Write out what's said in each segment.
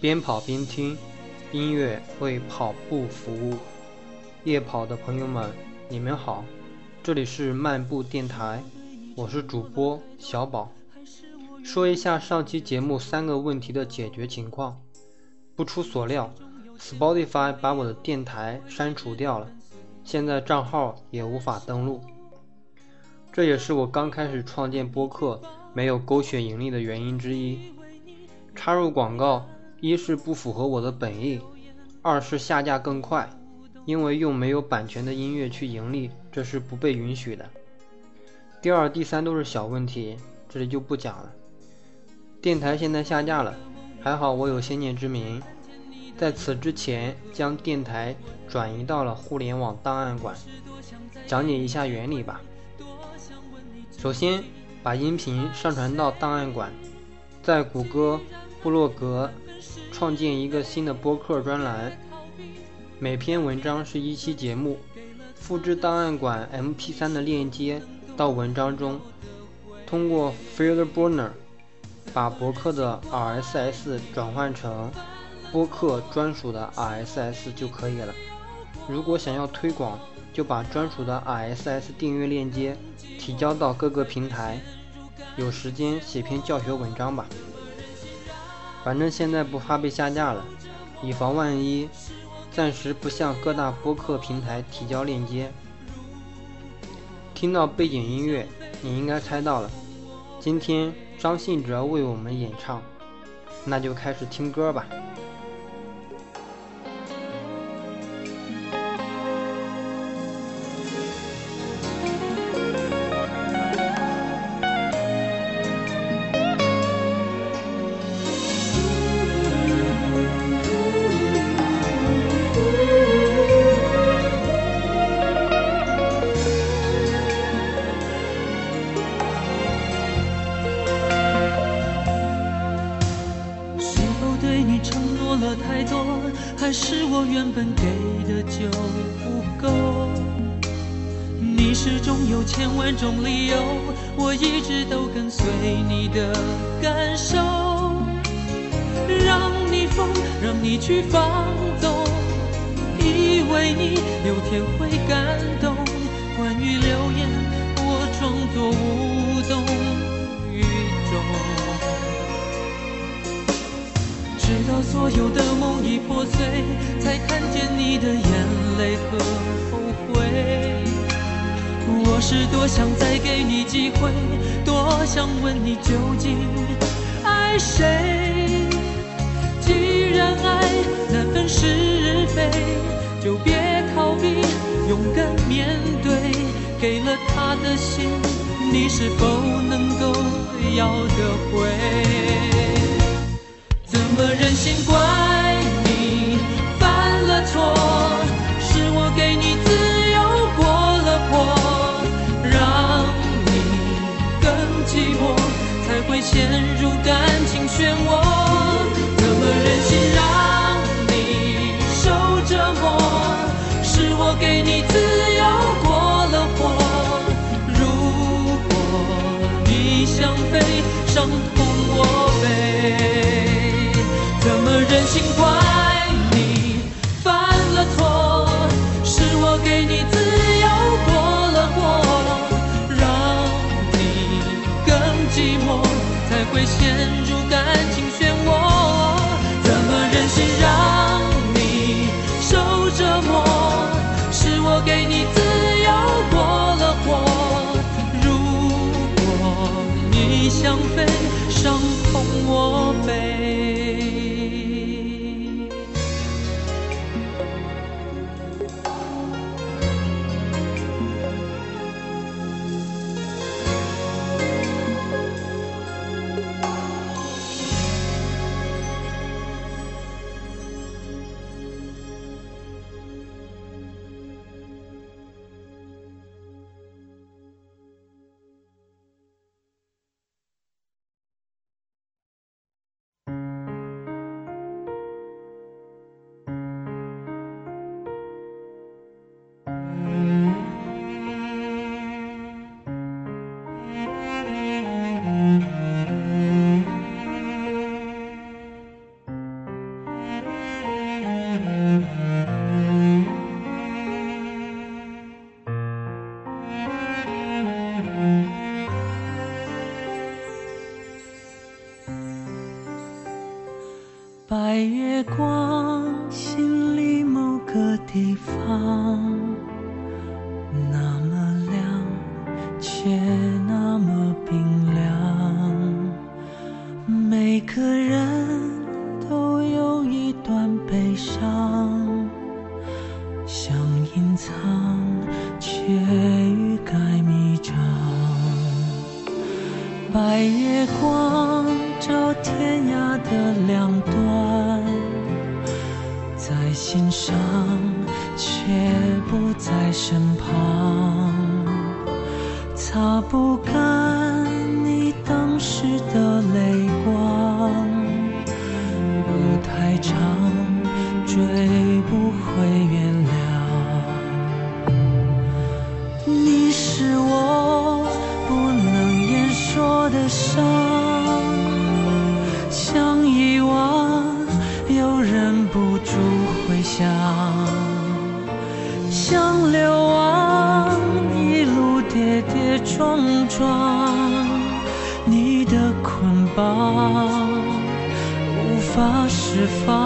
边跑边听，音乐为跑步服务。夜跑的朋友们，你们好，这里是漫步电台，我是主播小宝。说一下上期节目三个问题的解决情况。不出所料，Spotify 把我的电台删除掉了，现在账号也无法登录。这也是我刚开始创建播客没有勾选盈利的原因之一。插入广告，一是不符合我的本意，二是下架更快，因为用没有版权的音乐去盈利，这是不被允许的。第二、第三都是小问题，这里就不讲了。电台现在下架了，还好我有先见之明，在此之前将电台转移到了互联网档案馆。讲解一下原理吧。首先，把音频上传到档案馆，在谷歌布洛格创建一个新的播客专栏，每篇文章是一期节目，复制档案馆 MP3 的链接到文章中，通过 FieldBurner 把博客的 RSS 转换成播客专属的 RSS 就可以了。如果想要推广，就把专属的 RSS 订阅链接提交到各个平台，有时间写篇教学文章吧。反正现在不怕被下架了，以防万一，暂时不向各大播客平台提交链接。听到背景音乐，你应该猜到了，今天张信哲为我们演唱，那就开始听歌吧。直到所有的梦已破碎，才看见你的眼泪和后悔。我是多想再给你机会，多想问你究竟爱谁？既然爱难分是非，就别逃避，勇敢面对。给了他的心，你是否能够要得回？怎么忍心怪你犯了错？是我给你自由过了火，让你更寂寞，才会陷入感情漩涡。怎么忍心让你受折磨？是我给你自由过了火，如果你想飞，伤忍心怪你犯了错，是我给你自由过了火，让你更寂寞，才会陷入感情漩涡。怎么忍心让你受折磨？是我给你自由过了火，如果你想飞，伤的两端在心上却不在身旁擦不干 beautiful.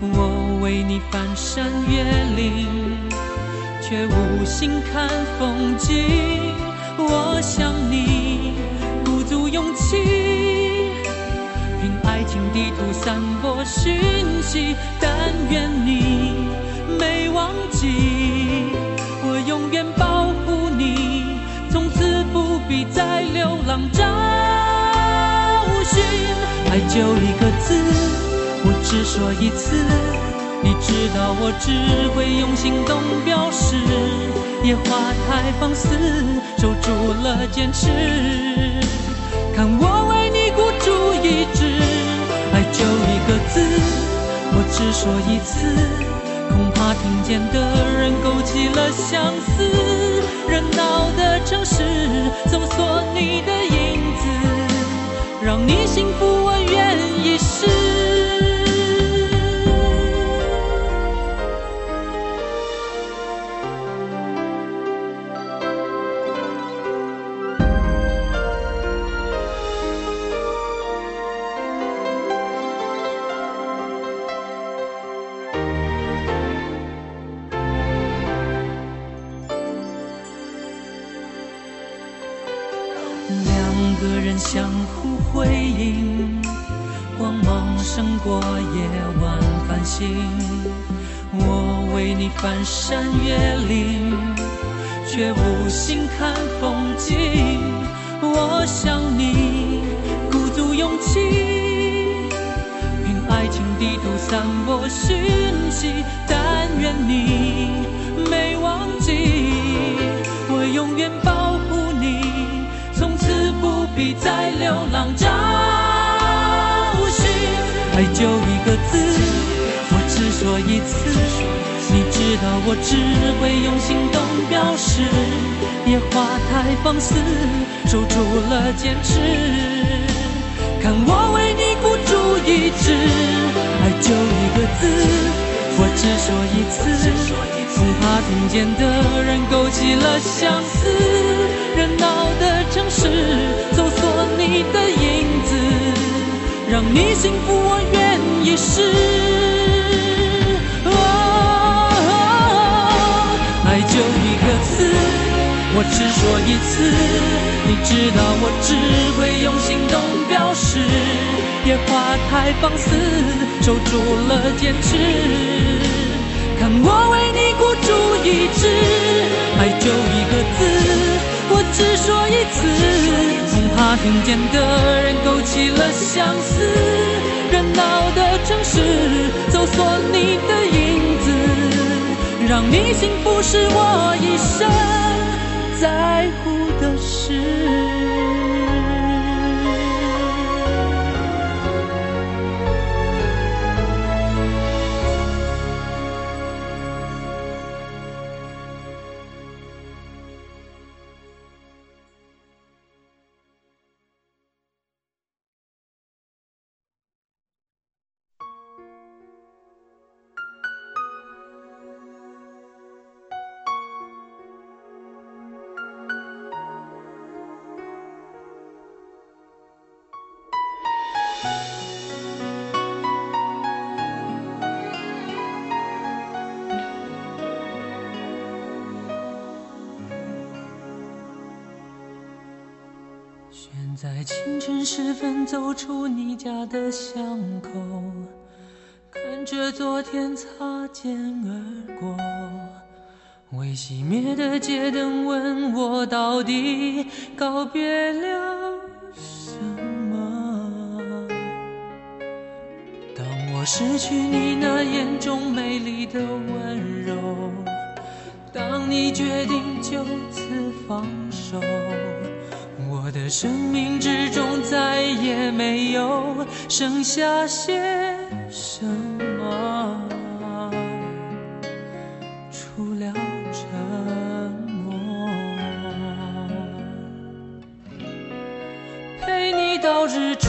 我为你翻山越岭，却无心看风景。我想你，鼓足勇气，凭爱情地图散播讯息。但愿你没忘记，我永远保护你，从此不必再流浪找寻。爱就一个字，我只说一次，你知道我只会用行动表示。野花太放肆，守住了坚持。看我为你孤注一掷，爱就一个字，我只说一次，恐怕听见的人勾起了相思。热闹的城市，搜索你的影子，让你幸福，我愿意试。心。我为你翻山越岭，却无心看风景。我想你，鼓足勇气，凭爱情地图散播讯息。但愿你没忘记，我永远保护你。从此不必再流浪找寻，爱就一个字，说一次。你知道我只会用行动表示，野花太放肆，守住了坚持。看我为你孤注一掷，爱就一个字，我只说一次，恐怕听见的人勾起了相思。热闹的城市，搜索你的影子，让你幸福，我愿意试。我只说一次，你知道我只会用行动表示。野花太放肆，守住了坚持，看我为你孤注一掷。爱就一个字。我只说一次，恐怕听见的人勾起了相思。热闹的城市，搜索你的影子，让你幸福是我一生在乎的事。晨时分走出你家的巷口，看着昨天擦肩而过，未熄灭的街灯问我到底告别了什么？当我失去你那眼中美丽的温柔，当你决定就此放手。的生命之中再也没有剩下些什么，除了沉默。陪你到日出，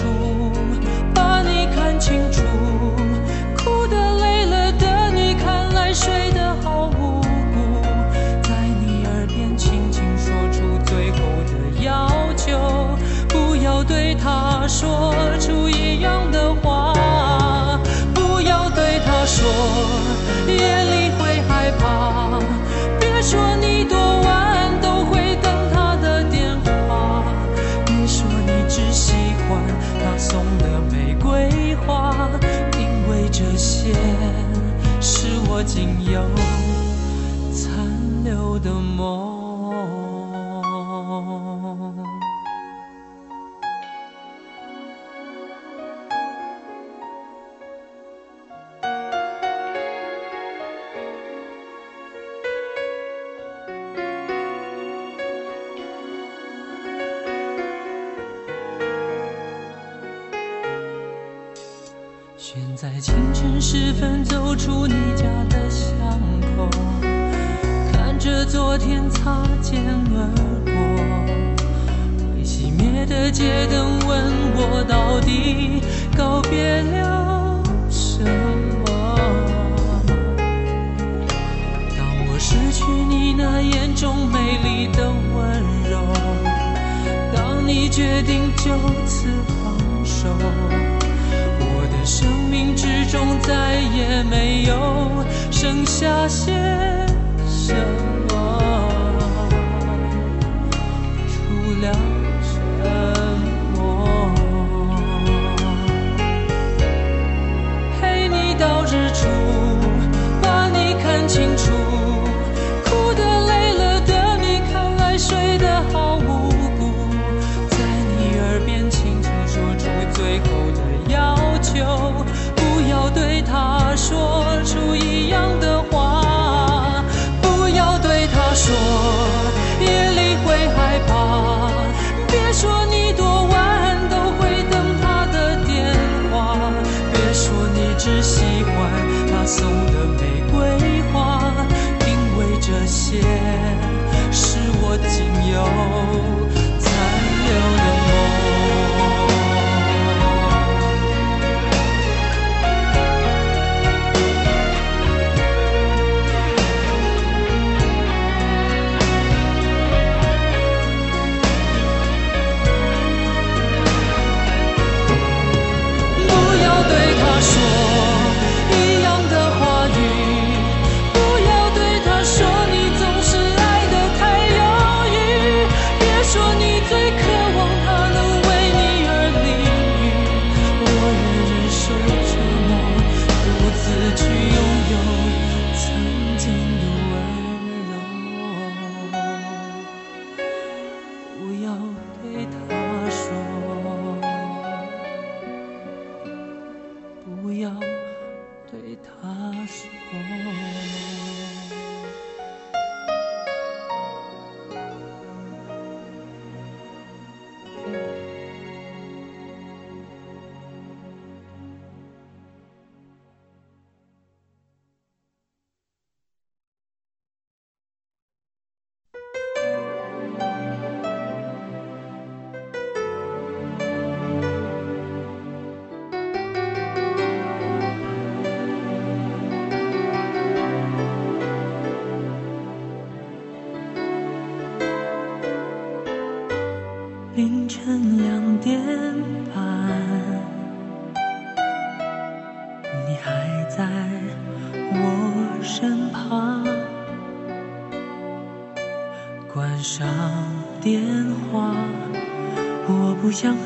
眼中美丽的温柔，当你决定就此放手。我的生命之中再也没有剩下些什么，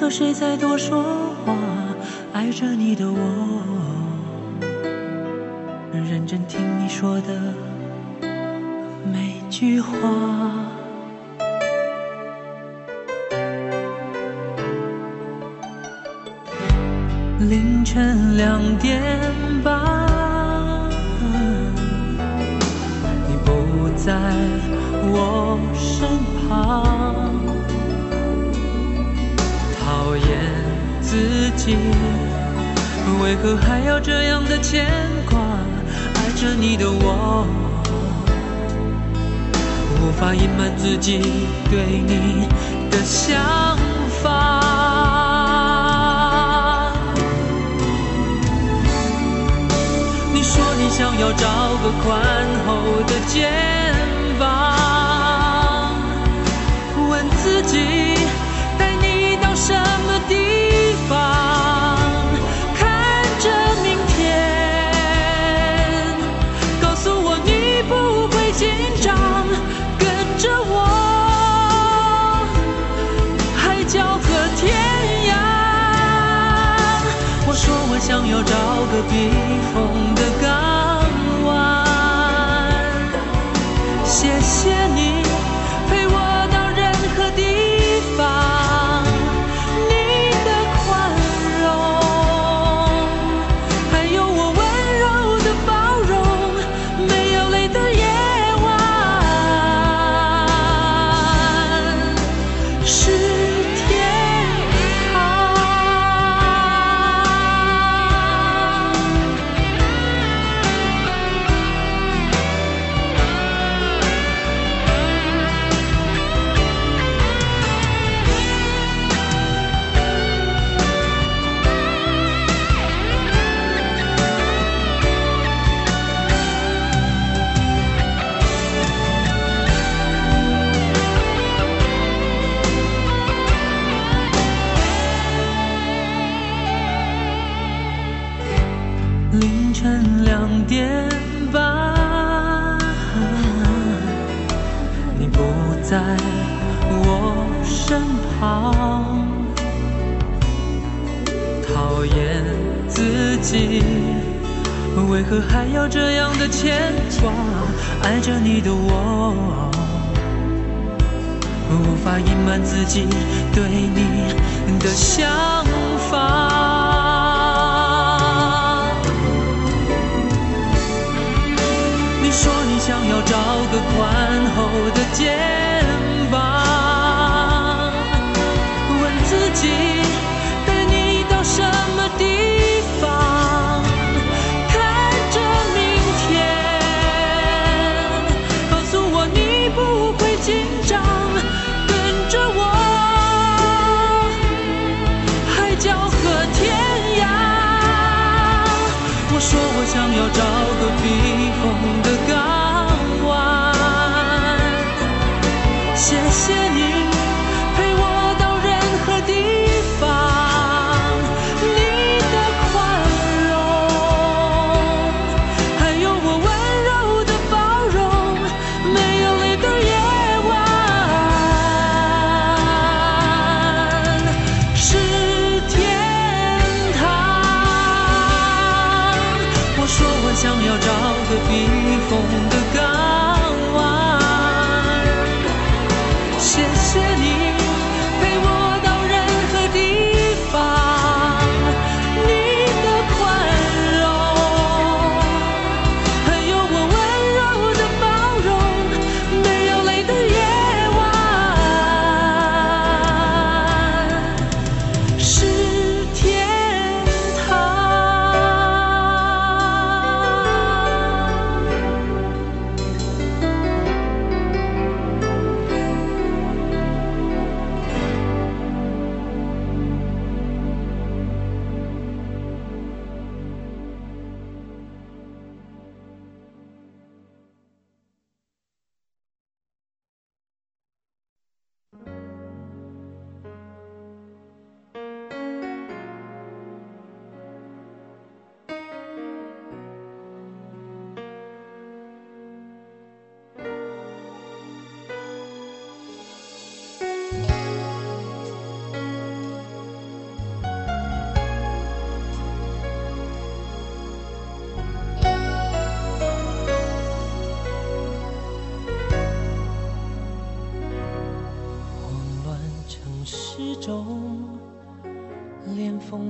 谁再多说话，爱着你的我，认真听你说的每句话。凌晨两点半，你不在我身旁，己，为何还要这样的牵挂？爱着你的我，无法隐瞒自己对你的想法。你说你想要找个宽厚的肩膀，问自己带你到什么地方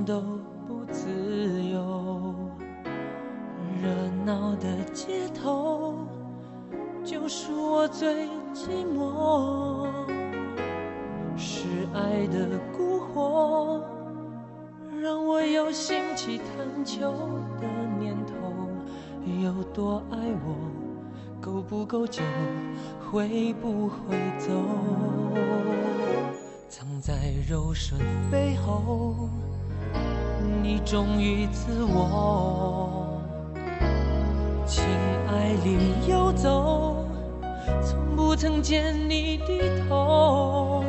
都不自由，热闹的街头就属我最寂寞。是爱的蛊惑，让我有兴起探求的念头。有多爱我，够不够久，会不会走？藏在柔顺背后，你忠于自我，情爱里游走，从不曾见你低头，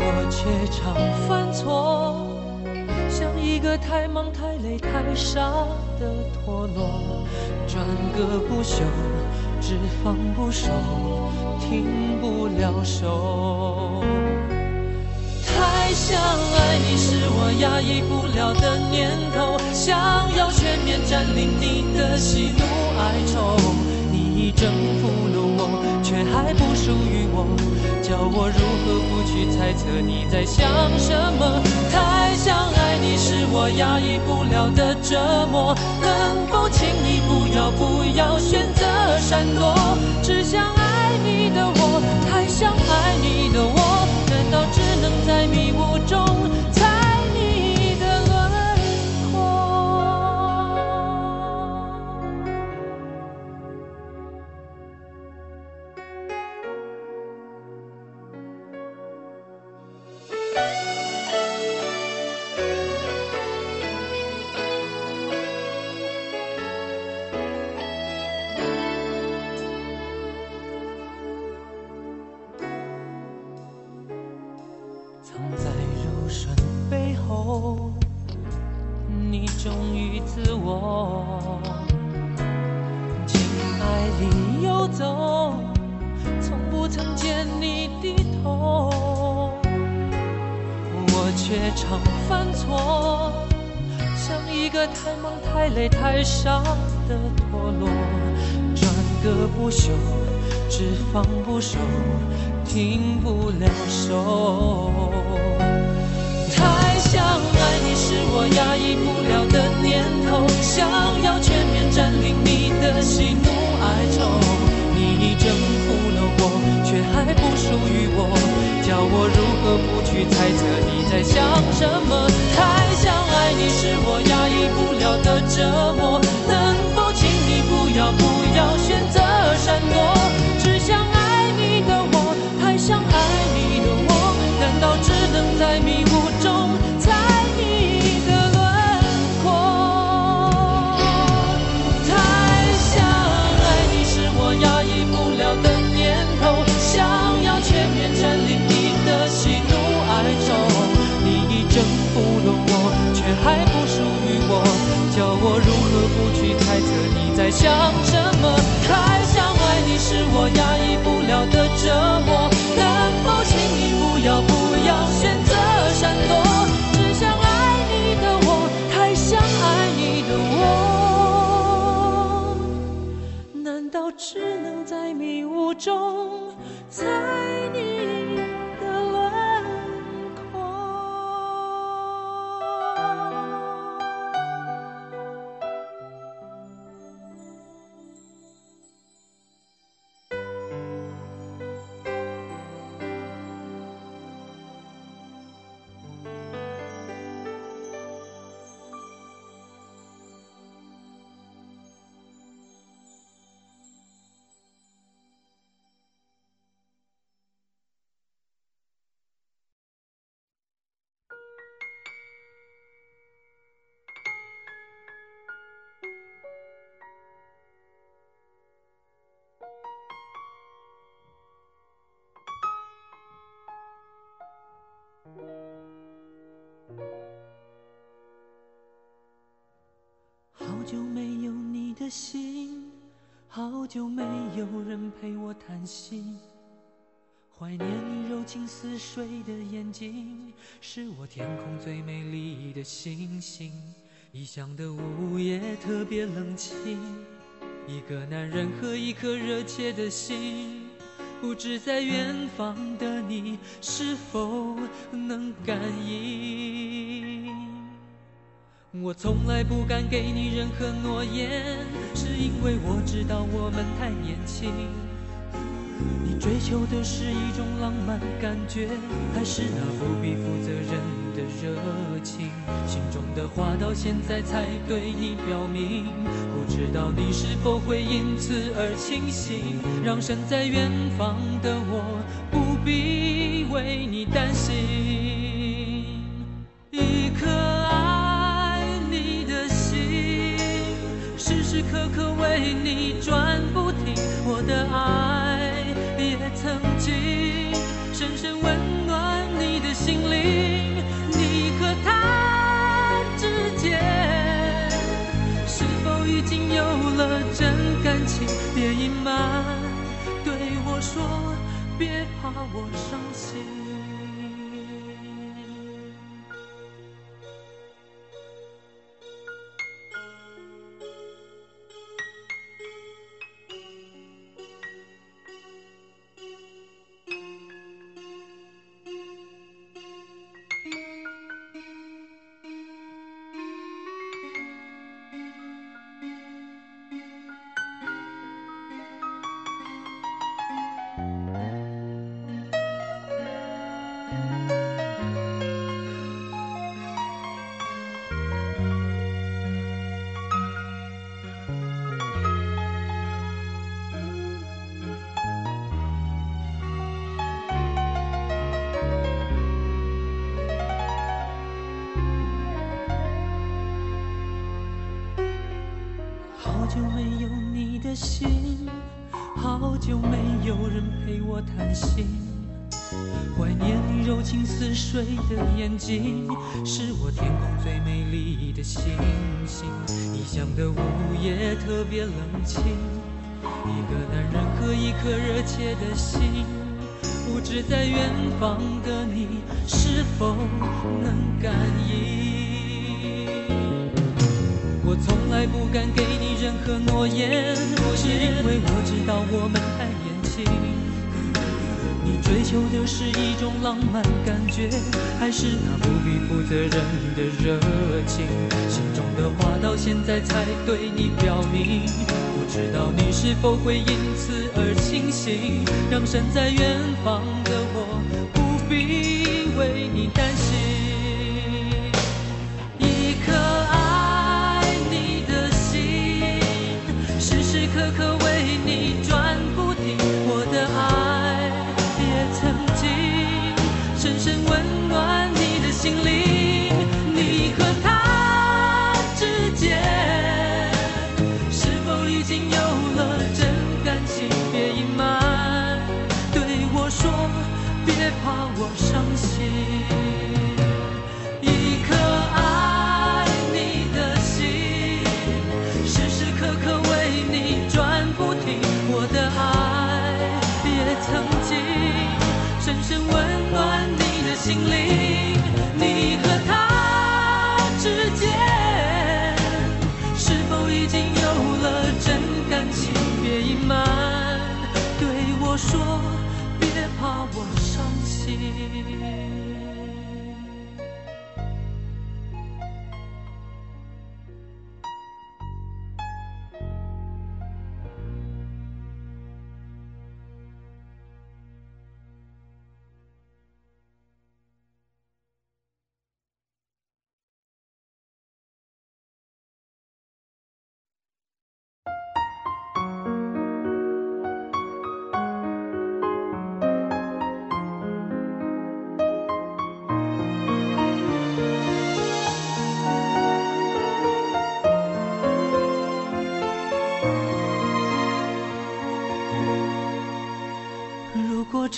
我却常犯错，像一个太忙太累太傻的陀螺，转个不休，只放不收。停不了手，太。想爱你是我压抑不了的念头，想要全面占领你的喜怒哀愁。你已征服了我，却还不属于我，叫我如何不去猜测你在想什么？太想爱你是我压抑不了的折磨，能否请你不要不要选择闪躲？只想爱你的我，太想爱你的我，在迷雾中不了手，太想爱你是我压抑不了的念头，想要全面占领你的喜怒哀愁。你已征服了我，却还不属于我，叫我如何不去猜测你在想什么？太想爱你是我压抑不了的折磨，能否请你不要不要选择闪躲？能在迷雾中猜你的轮廓？太想爱你是我压抑不了的念头，想要全面占领你的喜怒哀愁。你已征服了我，却还不属于我，叫我如何不去猜测你在想什么？太想爱你是我压抑不了的折磨。能否请你不要不只能在迷雾中猜你？的信，好久没有人陪我谈心，怀念你柔情似水的眼睛，是我天空最美丽的星星。异乡的午夜特别冷清，一个男人和一颗热切的心。不知在远方的你是否能感应？我从来不敢给你任何诺言，是因为我知道我们太年轻。你追求的是一种浪漫感觉，还是那不必负责任的热情？心中的话到现在才对你表明，不知道你是否会因此而清醒，让身在远方的我不必为你担心。你转不停，我的爱也。曾经深深温暖你的心灵，你和他之间是否已经有了真感情？别隐瞒，对我说，别怕我伤心。水的眼睛，是我天空最美丽的星星。异乡的午夜特别冷清，一个男人和一颗热切的心，不知在远方的你是否能感应？我从来不敢给你任何诺言，是因为我知道我们太年轻。你追求的是一种浪漫感觉，还是那不必负责任的热情？心中的话到现在才对你表明，不知道你是否会因此而清醒，让身在远方的我不必为你担心。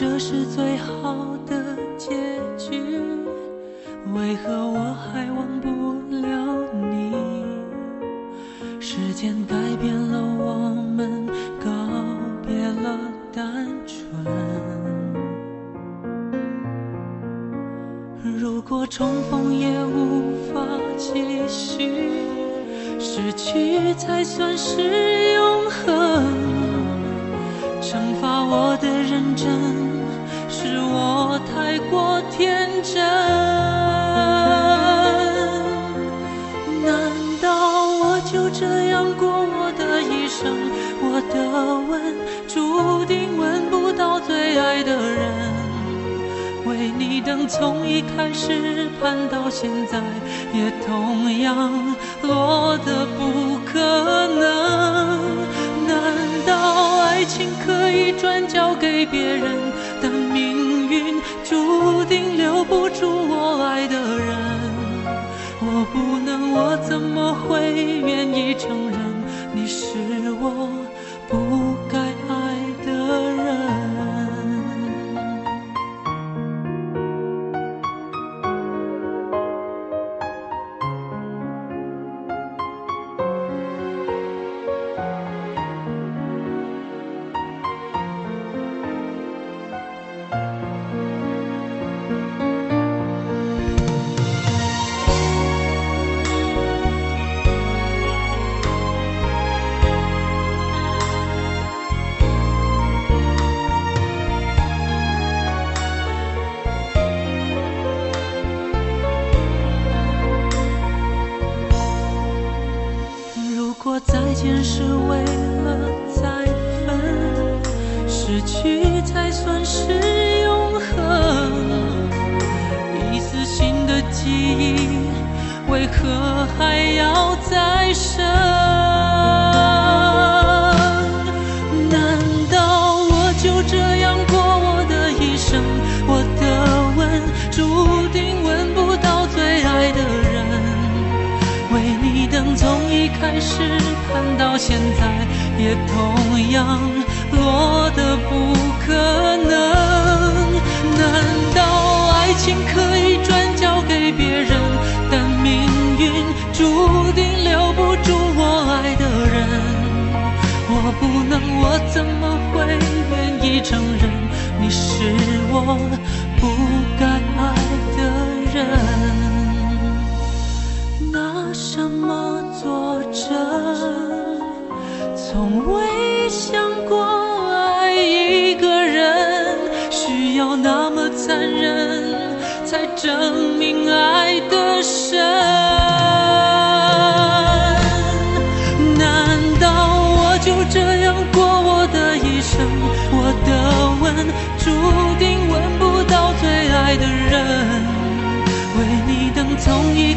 这是最好的结局，为何我还忘不了你？时间改变了我们，告别了单纯。如果重逢也无法继续，失去才算是永恒。惩罚我的认真，真？难道我就这样过我的一生？我的吻注定吻不到最爱的人。为你等从一开始盼到现在，也同样落得不可能。难道爱情可以转交给别人，但命运注定留不住我爱的人。我不能，我怎么会愿意承认你是我为何还要再生？难道我就这样过我的一生？我的吻注定吻不到最爱的人。为你等从一开始盼到现在也同样落的不可能。难道爱情可以转交给别人？注定留不住我爱的人？我不能，我怎么会愿意承认你是我不该爱的人？拿什么作证？从未想过爱一个人需要那么残忍，才证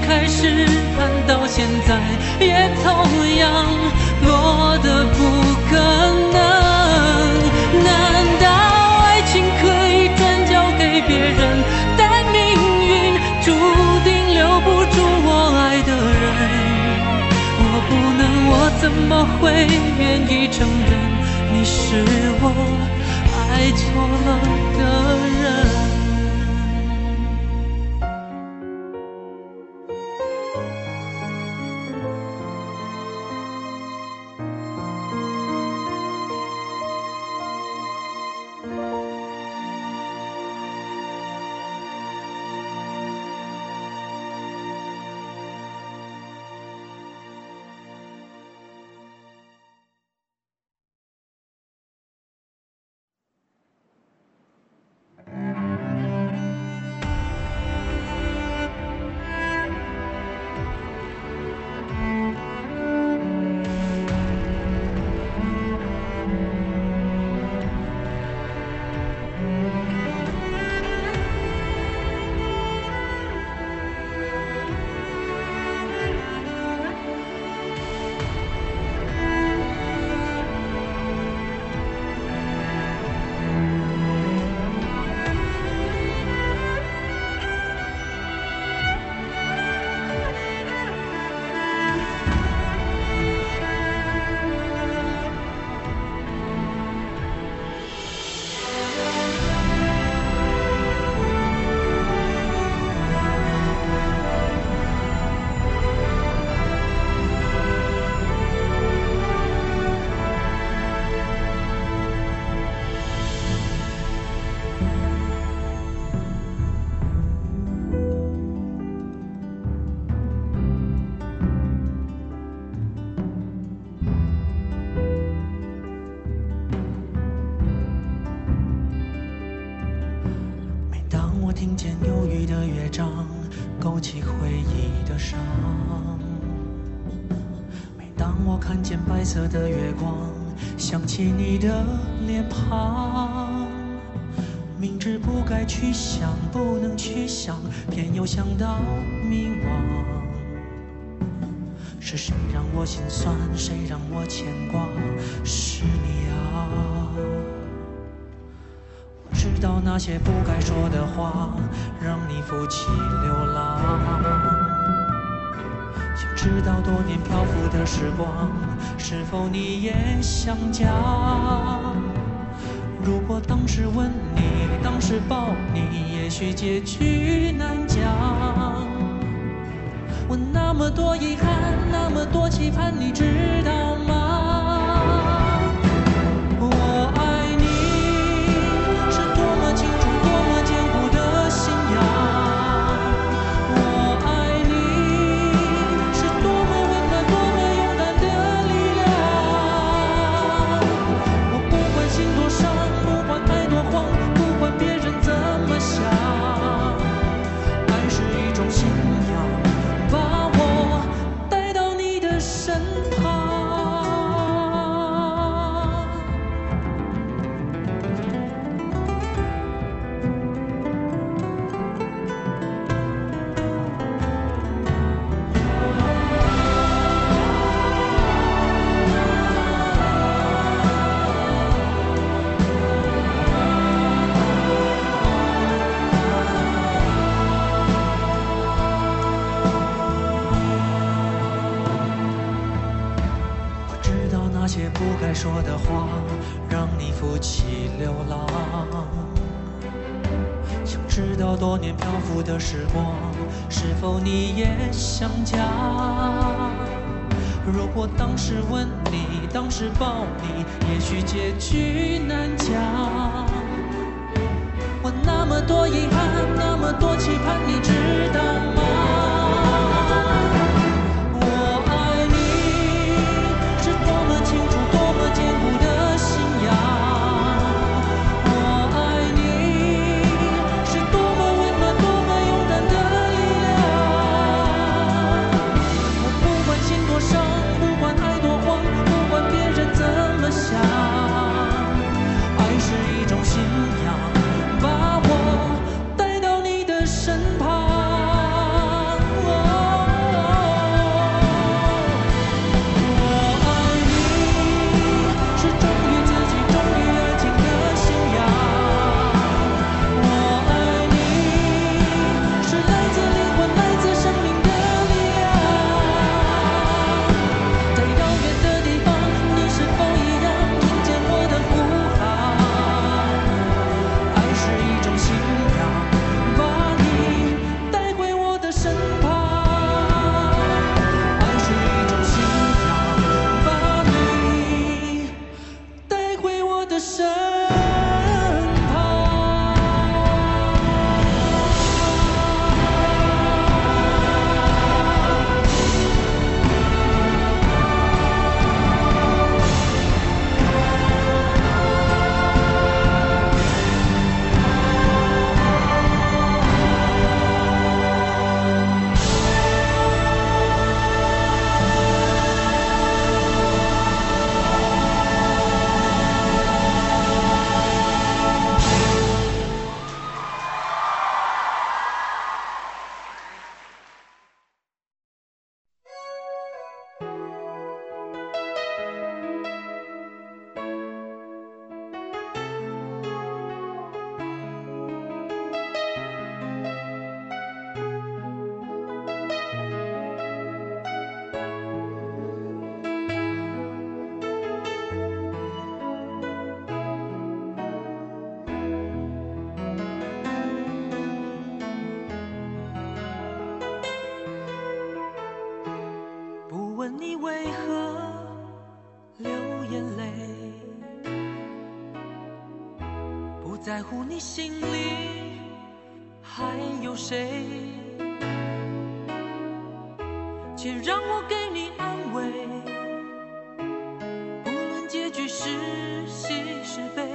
开始看到现在，也同样落得不可能。难道爱情可以转交给别人，但命运注定留不住我爱的人？我不能，我怎么会愿意承认你是我爱错了的人？色的月光，想起你的脸庞。明知不该去想，不能去想，偏又想到迷惘。是谁让我心酸？谁让我牵挂？是你啊！我知道那些不该说的话，让你负气流浪。想知道多年漂浮的时光，是否你也想家？如果当时吻你，当时抱你，也许结局难讲。我那么多遗憾，那么多期盼，你知道抱你乎你心里还有谁，且让我给你安慰。不论结局是喜是悲，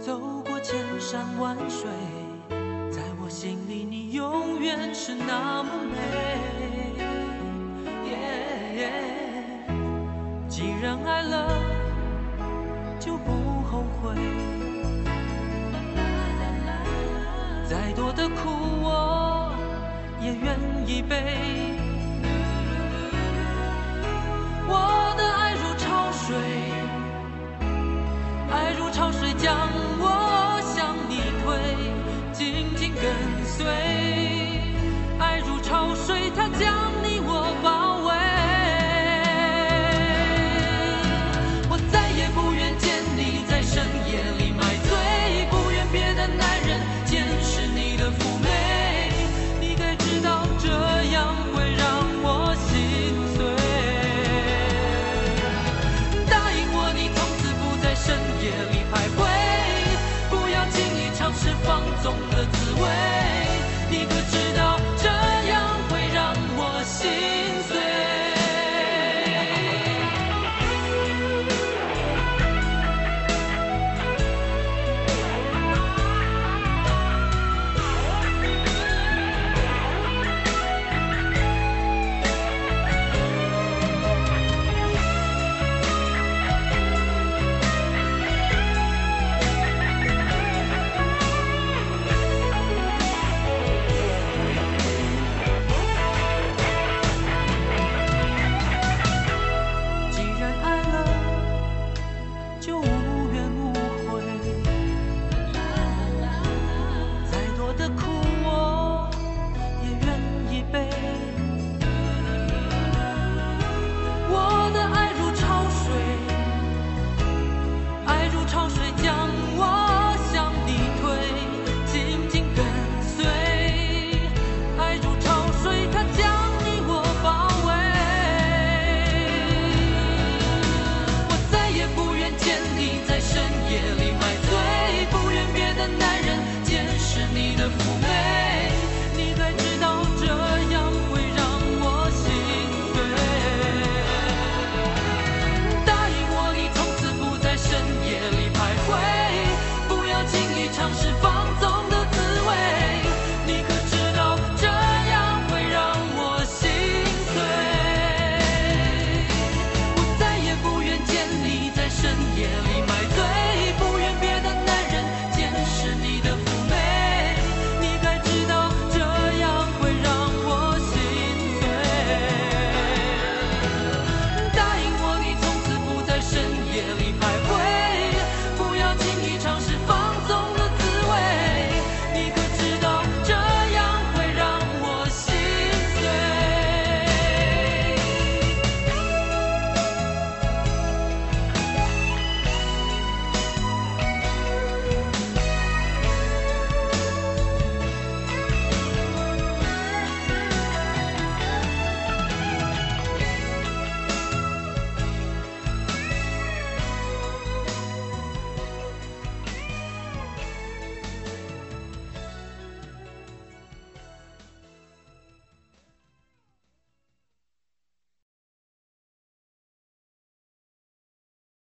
走过千山万水，在我心里你永远是那么美。